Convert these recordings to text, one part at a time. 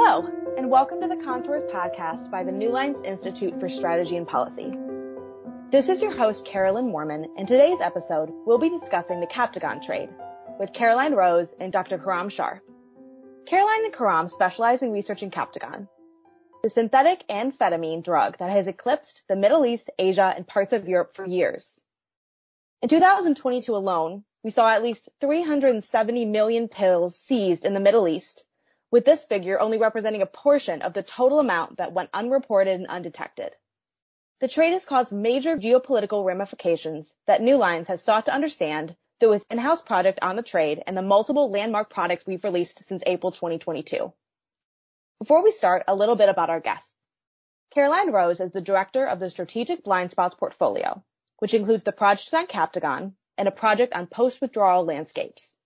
Hello, and welcome to the Contours podcast by the New Lines Institute for Strategy and Policy. This is your host, Carolyn Moorman, and today's episode we'll be discussing the Captagon trade with Caroline Rose and Dr. Karam Shaar. Caroline and Karam specialize in researching Captagon, the synthetic amphetamine drug that has eclipsed the Middle East, Asia, and parts of Europe for years. In 2022 alone, we saw at least 370 million pills seized in the Middle East with this figure only representing a portion of the total amount that went unreported and undetected. The trade has caused major geopolitical ramifications that New Lines has sought to understand through its in-house project on the trade and the multiple landmark products we've released since April 2022. Before we start, a little bit about our guests. Caroline Rose is the director of the Strategic Blind Spots portfolio, which includes the project on Captagon and a project on post-withdrawal landscapes.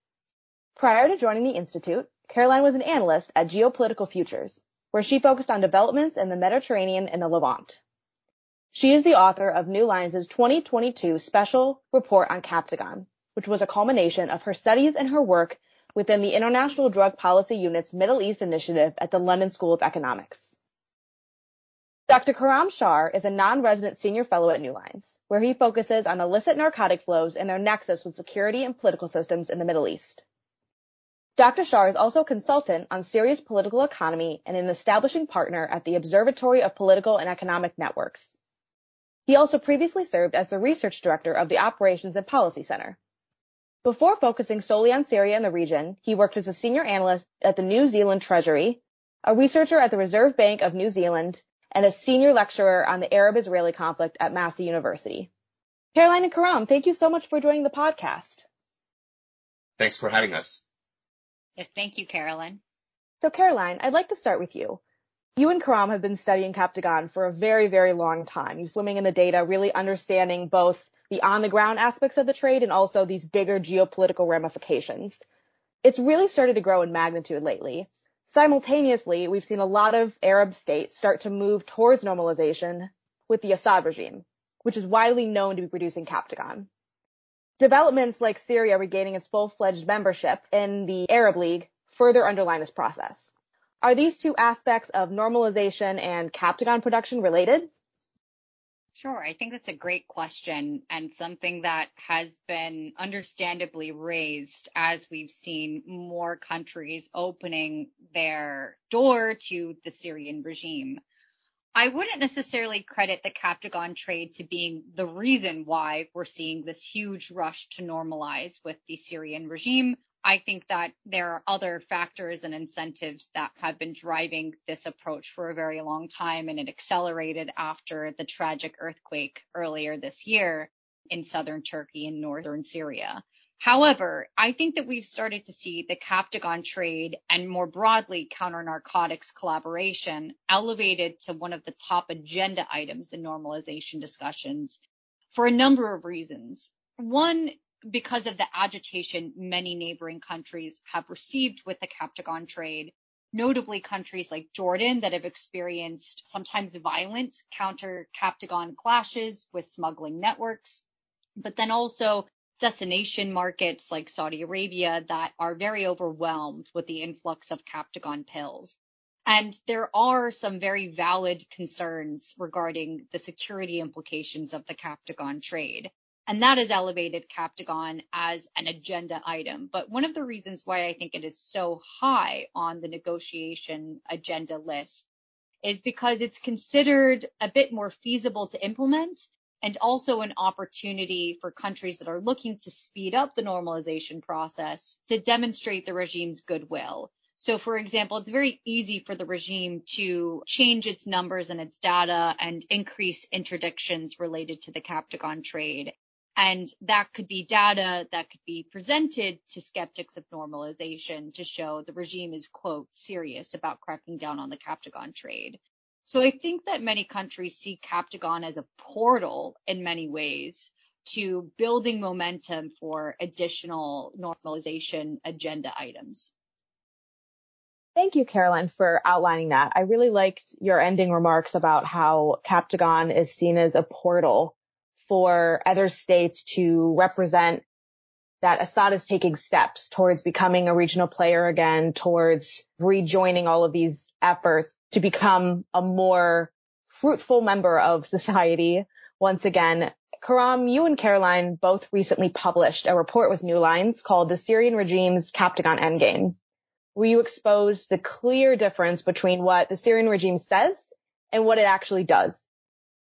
Prior to joining the Institute, Caroline was an analyst at Geopolitical Futures, where she focused on developments in the Mediterranean and the Levant. She is the author of New Lines' 2022 special report on Captagon, which was a culmination of her studies and her work within the International Drug Policy Unit's Middle East Initiative at the London School of Economics. Dr. Karam Shaar is a non-resident senior fellow at New Lines, where he focuses on illicit narcotic flows and their nexus with security and political systems in the Middle East. Dr. Shaar is also a consultant on Syria's political economy and an establishing partner at the Observatory of Political and Economic Networks. He also previously served as the research director of the Operations and Policy Center. Before focusing solely on Syria and the region, he worked as a senior analyst at the New Zealand Treasury, a researcher at the Reserve Bank of New Zealand, and a senior lecturer on the Arab-Israeli conflict at Massey University. Caroline and Karam, thank you so much for joining the podcast. Thanks for having us. Yes, thank you, Caroline. So, Caroline, I'd like to start with you. You and Karam have been studying Captagon for a very, very long time. You're swimming in the data, really understanding both the on the ground aspects of the trade and also these bigger geopolitical ramifications. It's really started to grow in magnitude lately. Simultaneously, we've seen a lot of Arab states start to move towards normalization with the Assad regime, which is widely known to be producing Captagon. Developments like Syria regaining its full-fledged membership in the Arab League further underline this process. Are these two aspects of normalization and Captagon production related? Sure. I think that's a great question and something that has been understandably raised as we've seen more countries opening their door to the Syrian regime. I wouldn't necessarily credit the Captagon trade to being the reason why we're seeing this huge rush to normalize with the Syrian regime. I think that there are other factors and incentives that have been driving this approach for a very long time, and it accelerated after the tragic earthquake earlier this year in southern Turkey and northern Syria. However, I think that we've started to see the Captagon trade and more broadly counter narcotics collaboration elevated to one of the top agenda items in normalization discussions for a number of reasons. One, because of the agitation many neighboring countries have received with the Captagon trade, notably countries like Jordan that have experienced sometimes violent counter Captagon clashes with smuggling networks, but then also destination markets like Saudi Arabia that are very overwhelmed with the influx of Captagon pills. And there are some very valid concerns regarding the security implications of the Captagon trade. And that has elevated Captagon as an agenda item. But one of the reasons why I think it is so high on the negotiation agenda list is because it's considered a bit more feasible to implement and also an opportunity for countries that are looking to speed up the normalization process to demonstrate the regime's goodwill. So, for example, it's very easy for the regime to change its numbers and its data and increase interdictions related to the Captagon trade. And that could be data that could be presented to skeptics of normalization to show the regime is, quote, serious about cracking down on the Captagon trade. So I think that many countries see Captagon as a portal in many ways to building momentum for additional normalization agenda items. Thank you, Carolyn, for outlining that. I really liked your ending remarks about how Captagon is seen as a portal for other states to represent that Assad is taking steps towards becoming a regional player again, towards rejoining all of these efforts to become a more fruitful member of society once again. Karam, you and Caroline both recently published a report with New Lines called The Syrian Regime's Captagon Endgame, where you expose the clear difference between what the Syrian regime says and what it actually does.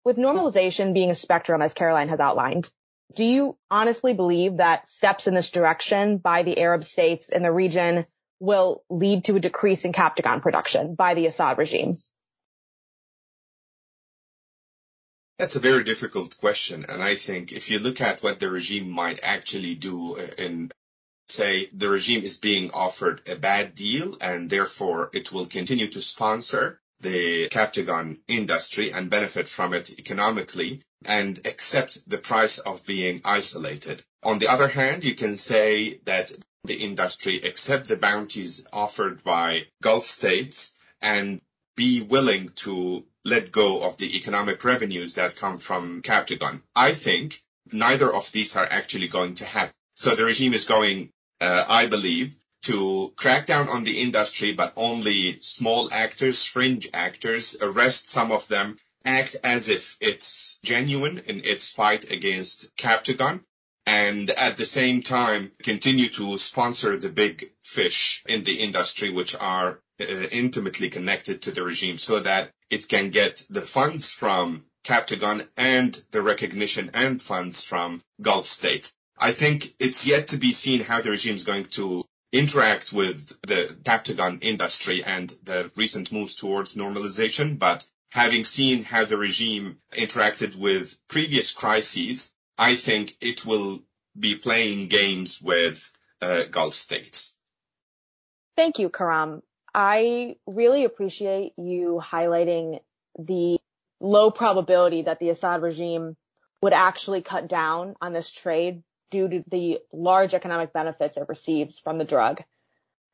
With normalization being a spectrum, as Caroline has outlined, do you honestly believe that steps in this direction by the Arab states in the region will lead to a decrease in Captagon production by the Assad regime? That's a very difficult question. And I think if you look at what the regime might actually do uh, and say the regime is being offered a bad deal and therefore it will continue to sponsor the Captagon industry and benefit from it economically and accept the price of being isolated. On the other hand, you can say that the industry accept the bounties offered by Gulf states and be willing to let go of the economic revenues that come from Captagon. I think neither of these are actually going to happen. So the regime is going, uh, I believe, to crack down on the industry, but only small actors, fringe actors, arrest some of them, act as if it's genuine in its fight against Captagon, and at the same time continue to sponsor the big fish in the industry, which are uh, intimately connected to the regime so that it can get the funds from Captagon and the recognition and funds from Gulf states. I think it's yet to be seen how the regime is going to interact with the Captagon industry and the recent moves towards normalization. But having seen how the regime interacted with previous crises, I think it will be playing games with uh, Gulf states. Thank you, Karam. I really appreciate you highlighting the low probability that the Assad regime would actually cut down on this trade due to the large economic benefits it receives from the drug.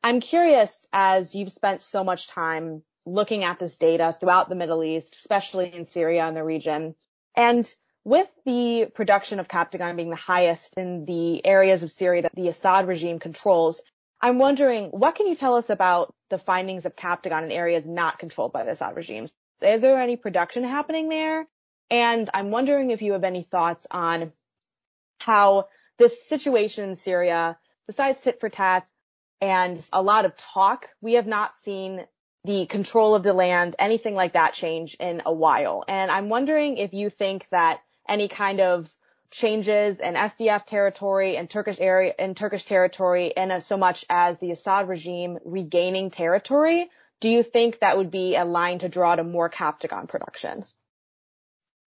I'm curious, as you've spent so much time looking at this data throughout the Middle East, especially in Syria and the region, and with the production of Captagon being the highest in the areas of Syria that the Assad regime controls, I'm wondering, what can you tell us about the findings of Captagon in areas not controlled by the Assad regime? Is there any production happening there? And I'm wondering if you have any thoughts on how this situation in Syria, besides tit for tat and a lot of talk, we have not seen the control of the land, anything like that change in a while. And I'm wondering if you think that any kind of changes in SDF territory and Turkish area in Turkish territory and as so much as the Assad regime regaining territory, do you think that would be a line to draw to more Captagon production?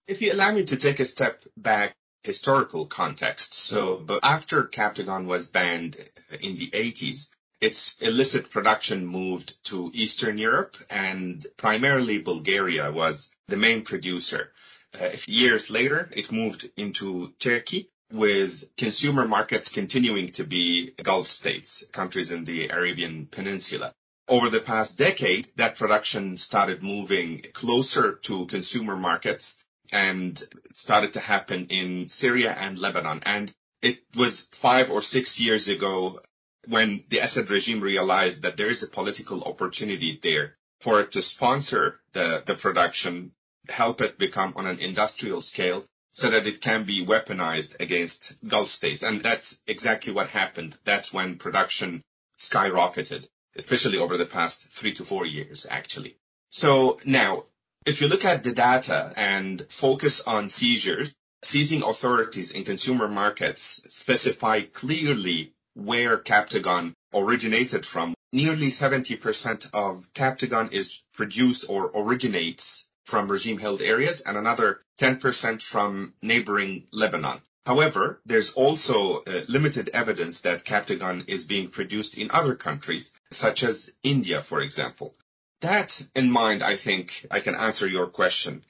If you allow me to take a step back historical context. So, but after Captagon was banned in the 80s, its illicit production moved to Eastern Europe and primarily Bulgaria was the main producer. Uh, years later, it moved into Turkey with consumer markets continuing to be Gulf states, countries in the Arabian Peninsula. Over the past decade, that production started moving closer to consumer markets and started to happen in Syria and Lebanon. And it was five or six years ago when the Assad regime realized that there is a political opportunity there for it to sponsor the, the production, help it become on an industrial scale so that it can be weaponized against Gulf states. And that's exactly what happened. That's when production skyrocketed, especially over the past three to four years, actually. So now if you look at the data and focus on seizures, seizing authorities in consumer markets specify clearly where Captagon originated from. Nearly 70% of Captagon is produced or originates from regime-held areas and another 10% from neighboring Lebanon. However, there's also uh, limited evidence that Captagon is being produced in other countries, such as India, for example that in mind, I think I can answer your question.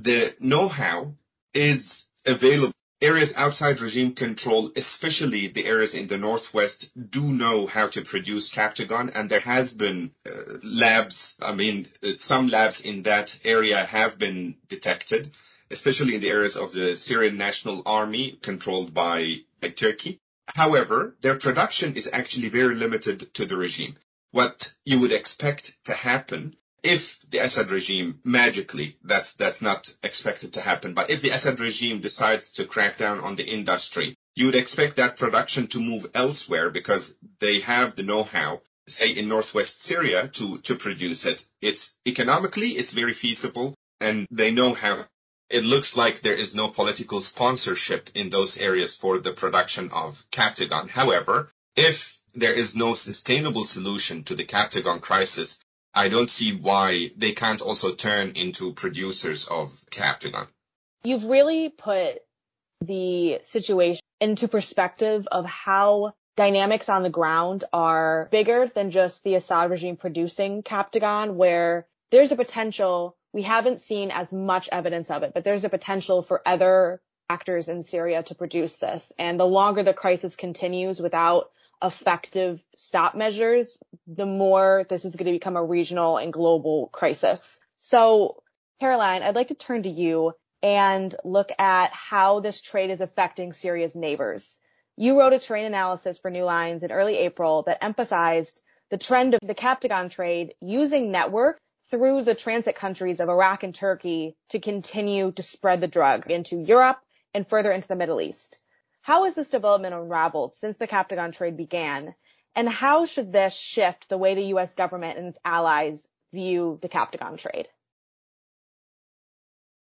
The know-how is available. Areas outside regime control, especially the areas in the northwest, do know how to produce Captagon, and there has been uh, labs. I mean, uh, some labs in that area have been detected, especially in the areas of the Syrian National Army controlled by, by Turkey. However, their production is actually very limited to the regime. What you would expect to happen if the Assad regime magically, that's, that's not expected to happen, but if the Assad regime decides to crack down on the industry, you would expect that production to move elsewhere because they have the know-how, say in northwest Syria to, to produce it. It's economically, it's very feasible and they know how it looks like there is no political sponsorship in those areas for the production of Captagon. However, if there is no sustainable solution to the Captagon crisis, I don't see why they can't also turn into producers of Captagon. You've really put the situation into perspective of how dynamics on the ground are bigger than just the Assad regime producing Captagon, where there's a potential, we haven't seen as much evidence of it, but there's a potential for other actors in Syria to produce this. And the longer the crisis continues without effective stop measures, the more this is going to become a regional and global crisis. So, Caroline, I'd like to turn to you and look at how this trade is affecting Syria's neighbors. You wrote a trade analysis for New Lines in early April that emphasized the trend of the Captagon trade using network through the transit countries of Iraq and Turkey to continue to spread the drug into Europe and further into the Middle East. How has this development unraveled since the Captagon trade began? And how should this shift the way the U.S. government and its allies view the Captagon trade?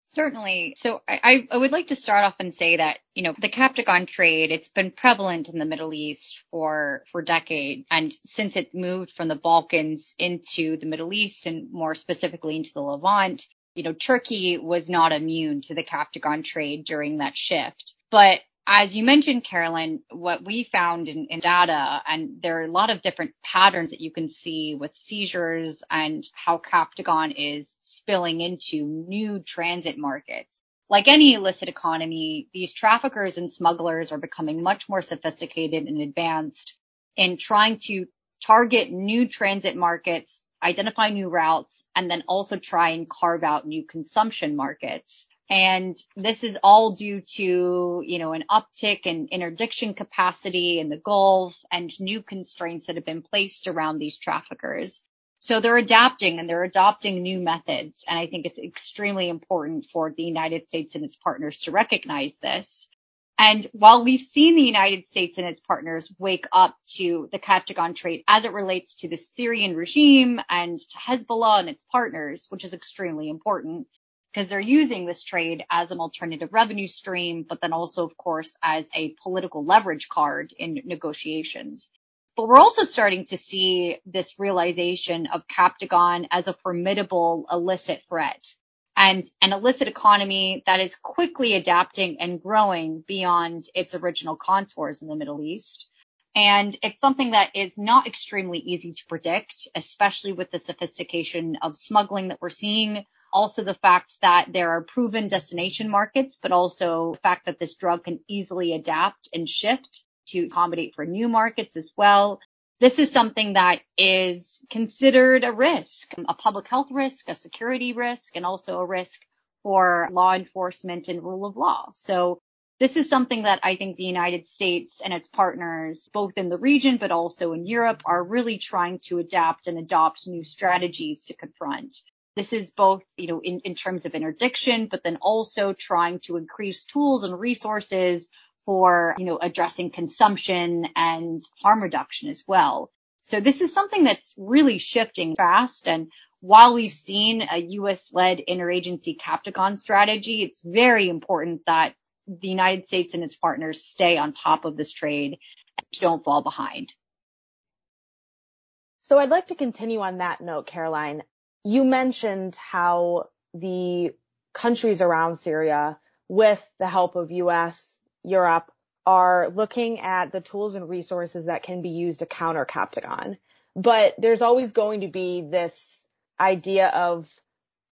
Certainly. So I, I would like to start off and say that, you know, the Captagon trade, it's been prevalent in the Middle East for, for decades. And since it moved from the Balkans into the Middle East and more specifically into the Levant, you know, Turkey was not immune to the Captagon trade during that shift. But as you mentioned, Carolyn, what we found in, in, data, and there are a lot of different patterns that you can see with seizures and how Captagon is spilling into new transit markets. Like any illicit economy, these traffickers and smugglers are becoming much more sophisticated and advanced in trying to target new transit markets, identify new routes, and then also try and carve out new consumption markets. And this is all due to, you know, an uptick in interdiction capacity in the Gulf and new constraints that have been placed around these traffickers. So they're adapting and they're adopting new methods. And I think it's extremely important for the United States and its partners to recognize this. And while we've seen the United States and its partners wake up to the Captagon trade as it relates to the Syrian regime and to Hezbollah and its partners, which is extremely important, because they're using this trade as an alternative revenue stream, but then also, of course, as a political leverage card in negotiations. But we're also starting to see this realization of Captagon as a formidable illicit threat and an illicit economy that is quickly adapting and growing beyond its original contours in the Middle East. And it's something that is not extremely easy to predict, especially with the sophistication of smuggling that we're seeing also the fact that there are proven destination markets, but also the fact that this drug can easily adapt and shift to accommodate for new markets as well. This is something that is considered a risk, a public health risk, a security risk, and also a risk for law enforcement and rule of law. So this is something that I think the United States and its partners, both in the region, but also in Europe, are really trying to adapt and adopt new strategies to confront. This is both, you know, in, terms of interdiction, but then also trying to increase tools and resources for, you know, addressing consumption and harm reduction as well. So this is something that's really shifting fast. And while we've seen a U.S. led interagency Captagon strategy, it's very important that the United States and its partners stay on top of this trade and don't fall behind. So I'd like to continue on that note, Caroline you mentioned how the countries around Syria, with the help of US, Europe, are looking at the tools and resources that can be used to counter Captagon. But there's always going to be this idea of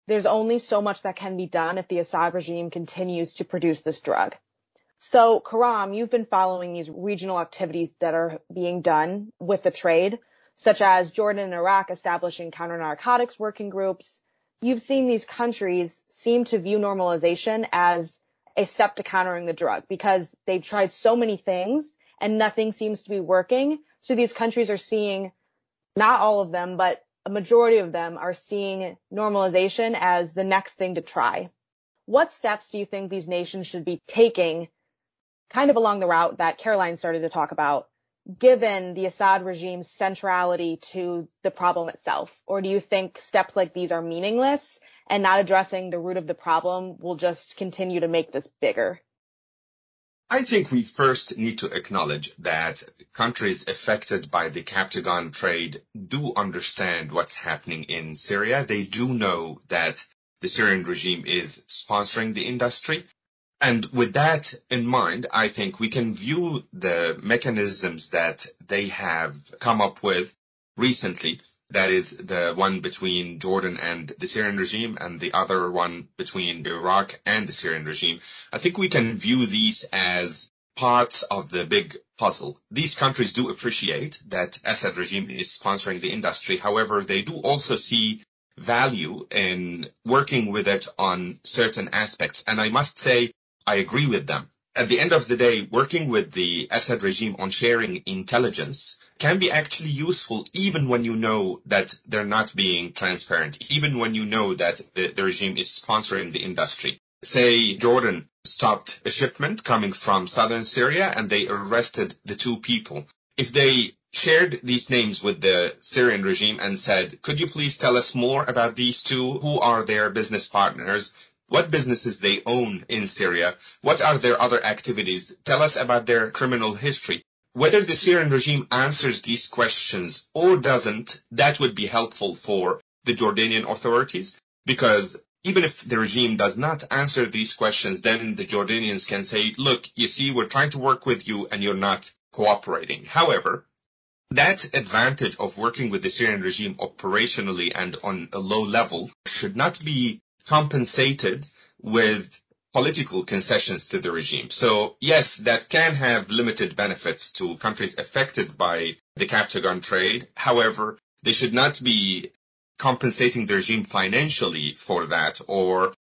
there's only so much that can be done if the Assad regime continues to produce this drug. So, Karam, you've been following these regional activities that are being done with the trade such as Jordan and Iraq establishing counter-narcotics working groups. You've seen these countries seem to view normalization as a step to countering the drug because they've tried so many things and nothing seems to be working. So these countries are seeing, not all of them, but a majority of them are seeing normalization as the next thing to try. What steps do you think these nations should be taking kind of along the route that Caroline started to talk about, given the Assad regime's centrality to the problem itself? Or do you think steps like these are meaningless and not addressing the root of the problem will just continue to make this bigger? I think we first need to acknowledge that countries affected by the Captagon trade do understand what's happening in Syria. They do know that the Syrian regime is sponsoring the industry. And with that in mind, I think we can view the mechanisms that they have come up with recently that is the one between Jordan and the Syrian regime and the other one between Iraq and the Syrian regime. I think we can view these as parts of the big puzzle. These countries do appreciate that Assad regime is sponsoring the industry. However, they do also see value in working with it on certain aspects. And I must say, I agree with them at the end of the day, working with the Assad regime on sharing intelligence can be actually useful even when you know that they're not being transparent, even when you know that the, the regime is sponsoring the industry. Say Jordan stopped a shipment coming from southern Syria and they arrested the two people. If they shared these names with the Syrian regime and said, could you please tell us more about these two? Who are their business partners? What businesses they own in Syria, what are their other activities, tell us about their criminal history. Whether the Syrian regime answers these questions or doesn't, that would be helpful for the Jordanian authorities because even if the regime does not answer these questions, then the Jordanians can say, look, you see, we're trying to work with you and you're not cooperating. However, that advantage of working with the Syrian regime operationally and on a low level should not be compensated with political concessions to the regime. So yes, that can have limited benefits to countries affected by the Captagon trade. However, they should not be compensating the regime financially for that or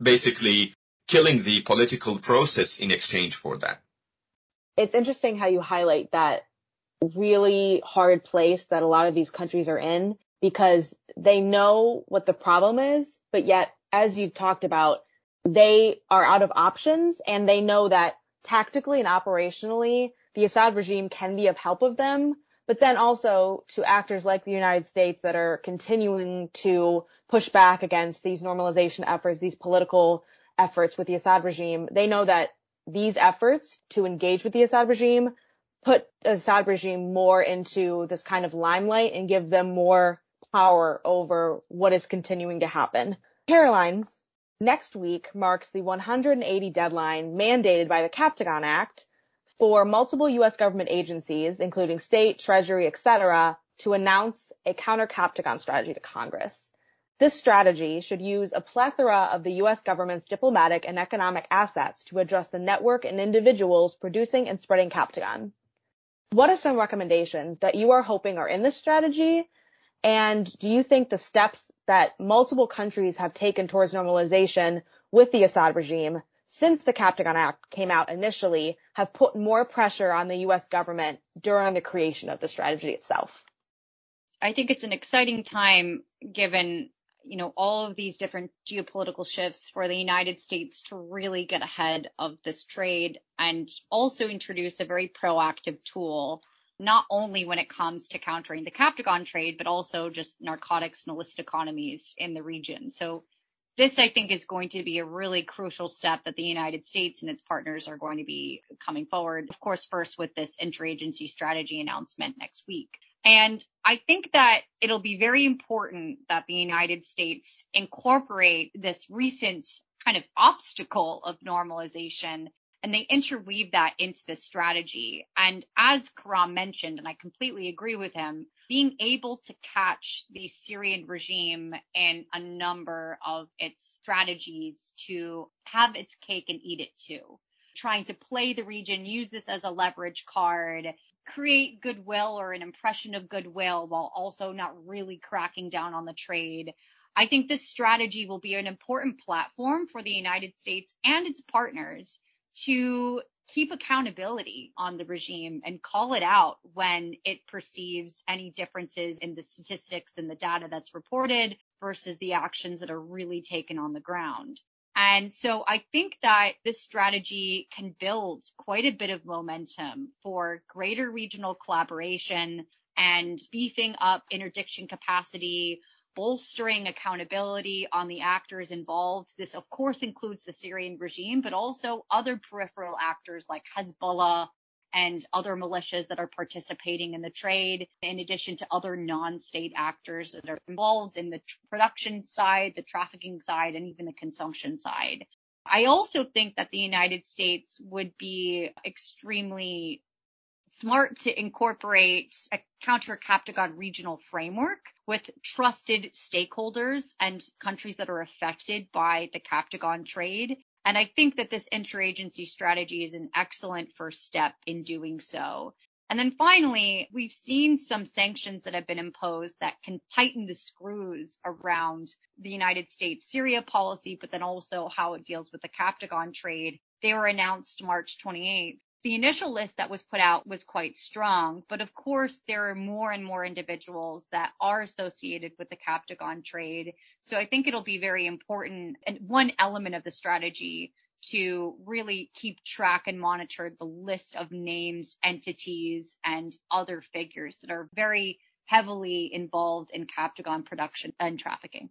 basically killing the political process in exchange for that. It's interesting how you highlight that really hard place that a lot of these countries are in because they know what the problem is, but yet as you've talked about, they are out of options and they know that tactically and operationally, the Assad regime can be of help of them. But then also to actors like the United States that are continuing to push back against these normalization efforts, these political efforts with the Assad regime, they know that these efforts to engage with the Assad regime put the Assad regime more into this kind of limelight and give them more power over what is continuing to happen. Caroline, next week marks the 180 deadline mandated by the Captagon Act for multiple U.S. government agencies, including state, treasury, etc., to announce a counter-Captagon strategy to Congress. This strategy should use a plethora of the U.S. government's diplomatic and economic assets to address the network and individuals producing and spreading Captagon. What are some recommendations that you are hoping are in this strategy? And do you think the steps that multiple countries have taken towards normalization with the Assad regime since the Captagon Act came out initially have put more pressure on the U.S. government during the creation of the strategy itself. I think it's an exciting time given, you know, all of these different geopolitical shifts for the United States to really get ahead of this trade and also introduce a very proactive tool not only when it comes to countering the Captagon trade, but also just narcotics and illicit economies in the region. So this, I think, is going to be a really crucial step that the United States and its partners are going to be coming forward. Of course, first with this interagency strategy announcement next week. And I think that it'll be very important that the United States incorporate this recent kind of obstacle of normalization and they interweave that into the strategy. And as Karam mentioned, and I completely agree with him, being able to catch the Syrian regime in a number of its strategies to have its cake and eat it too. Trying to play the region, use this as a leverage card, create goodwill or an impression of goodwill while also not really cracking down on the trade. I think this strategy will be an important platform for the United States and its partners to keep accountability on the regime and call it out when it perceives any differences in the statistics and the data that's reported versus the actions that are really taken on the ground. And so I think that this strategy can build quite a bit of momentum for greater regional collaboration and beefing up interdiction capacity, bolstering accountability on the actors involved. This, of course, includes the Syrian regime, but also other peripheral actors like Hezbollah and other militias that are participating in the trade, in addition to other non-state actors that are involved in the production side, the trafficking side, and even the consumption side. I also think that the United States would be extremely smart to incorporate a counter Captagon regional framework with trusted stakeholders and countries that are affected by the Captagon trade. And I think that this interagency strategy is an excellent first step in doing so. And then finally, we've seen some sanctions that have been imposed that can tighten the screws around the United States Syria policy, but then also how it deals with the Captagon trade. They were announced March 28th the initial list that was put out was quite strong, but of course there are more and more individuals that are associated with the Captagon trade. So I think it'll be very important and one element of the strategy to really keep track and monitor the list of names, entities, and other figures that are very heavily involved in Captagon production and trafficking.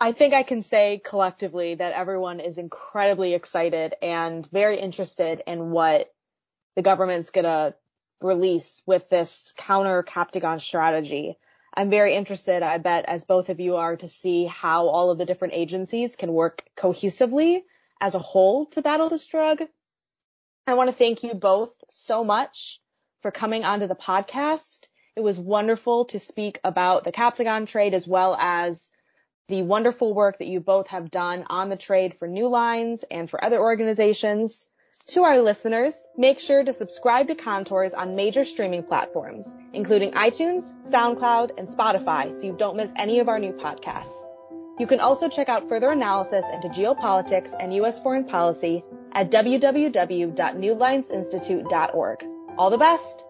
I think I can say collectively that everyone is incredibly excited and very interested in what the government's gonna release with this counter Captagon strategy. I'm very interested, I bet, as both of you are, to see how all of the different agencies can work cohesively as a whole to battle this drug. I want to thank you both so much for coming onto the podcast. It was wonderful to speak about the Captagon trade as well as the wonderful work that you both have done on the trade for New Lines and for other organizations. To our listeners, make sure to subscribe to Contours on major streaming platforms, including iTunes, SoundCloud, and Spotify, so you don't miss any of our new podcasts. You can also check out further analysis into geopolitics and U.S. foreign policy at www.newlinesinstitute.org. All the best!